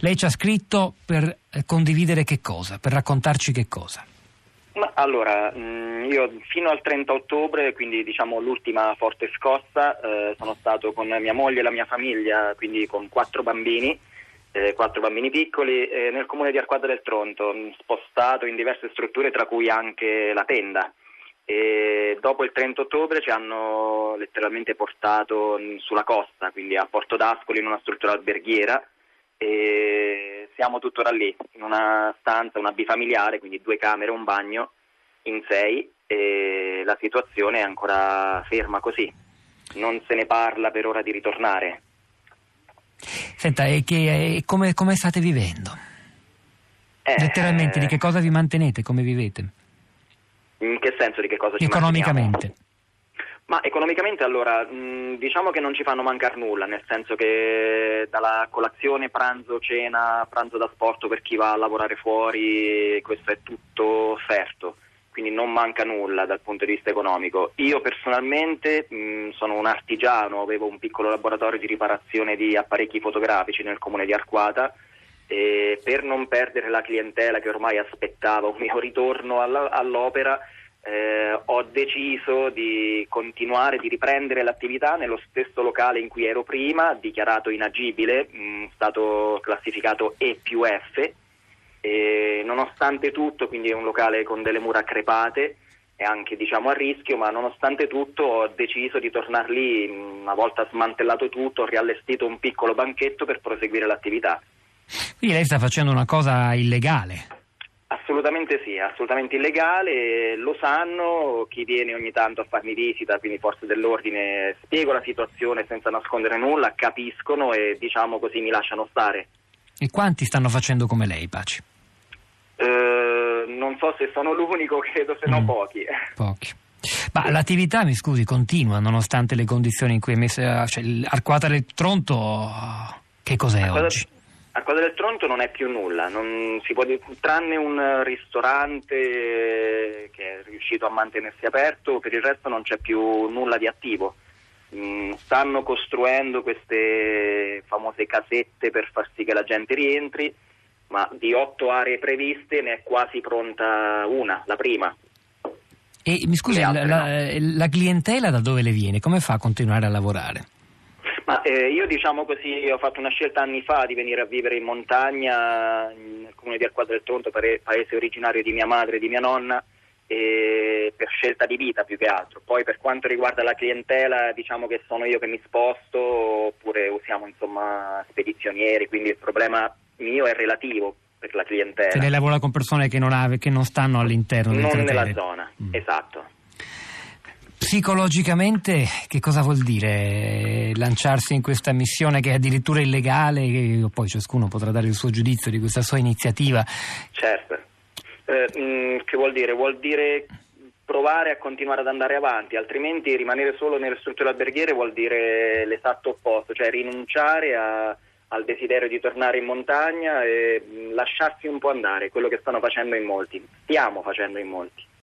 Lei ci ha scritto per eh, condividere che cosa, per raccontarci che cosa? Ma allora, mm, io fino al 30 ottobre, quindi diciamo l'ultima forte scossa, eh, sono stato con mia moglie e la mia famiglia, quindi con quattro bambini, eh, quattro bambini piccoli, eh, nel comune di Arquata del Tronto, mm, spostato in diverse strutture, tra cui anche la tenda. E dopo il 30 ottobre ci hanno letteralmente portato mm, sulla costa, quindi a Porto d'Ascoli in una struttura alberghiera e siamo tuttora lì, in una stanza, una bifamiliare, quindi due camere un bagno in sei e la situazione è ancora ferma così. Non se ne parla per ora di ritornare. Senta, e, che, e come, come, state vivendo? Eh, Letteralmente, di che cosa vi mantenete? Come vivete? In che senso di che cosa ci Economicamente. Manteniamo? Ma economicamente allora mh, diciamo che non ci fanno mancare nulla, nel senso che dalla colazione, pranzo, cena, pranzo da sport per chi va a lavorare fuori, questo è tutto offerto, quindi non manca nulla dal punto di vista economico. Io personalmente mh, sono un artigiano, avevo un piccolo laboratorio di riparazione di apparecchi fotografici nel comune di Arquata e per non perdere la clientela che ormai aspettava un mio ritorno all'opera eh, ho deciso di continuare, di riprendere l'attività nello stesso locale in cui ero prima, dichiarato inagibile, mh, mm, stato classificato E più F, e nonostante tutto, quindi è un locale con delle mura crepate e anche diciamo a rischio, ma nonostante tutto ho deciso di tornare lì, mm, una volta smantellato tutto, ho riallestito un piccolo banchetto per proseguire l'attività. Quindi lei sta facendo una cosa illegale? Assolutamente sì, assolutamente illegale, lo sanno, chi viene ogni tanto a farmi visita, quindi forze dell'ordine, spiego la situazione senza nascondere nulla, capiscono e diciamo così mi lasciano stare. E quanti stanno facendo come lei, Paci? Eh, non so se sono l'unico, credo se no mm, pochi. Pochi. Ma l'attività, mi scusi, continua nonostante le condizioni in cui è messa, cioè l'Arquata del Tronto, che cos'è Arquata... oggi? A Cosa del Tronto non è più nulla, può, tranne un ristorante che è riuscito a mantenersi aperto, per il resto non c'è più nulla di attivo. Mm, stanno costruendo queste famose casette per far sì che la gente rientri, ma di otto aree previste ne è quasi pronta una, la prima. E mi scusi, la, la, la clientela da dove le viene? Come fa a continuare a lavorare? Ma eh, io diciamo così, ho fatto una scelta anni fa di venire a vivere in montagna, nel comune di Arquadro del Tronto, paese originario di mia madre e di mia nonna, per scelta di vita più che altro. Poi per quanto riguarda la clientela, diciamo che sono io che mi sposto, oppure usiamo insomma spedizionieri, quindi il problema mio è relativo per la clientela. Se lei lavora con persone che non, ha, che non stanno all'interno del Non nella zona, mm. esatto. Psicologicamente che cosa vuol dire lanciarsi in questa missione che è addirittura illegale, che poi ciascuno potrà dare il suo giudizio di questa sua iniziativa? Certo, eh, mm, che vuol dire? Vuol dire provare a continuare ad andare avanti, altrimenti rimanere solo nelle strutture alberghiere vuol dire l'esatto opposto, cioè rinunciare a, al desiderio di tornare in montagna e mm, lasciarsi un po' andare, quello che stanno facendo in molti, stiamo facendo in molti.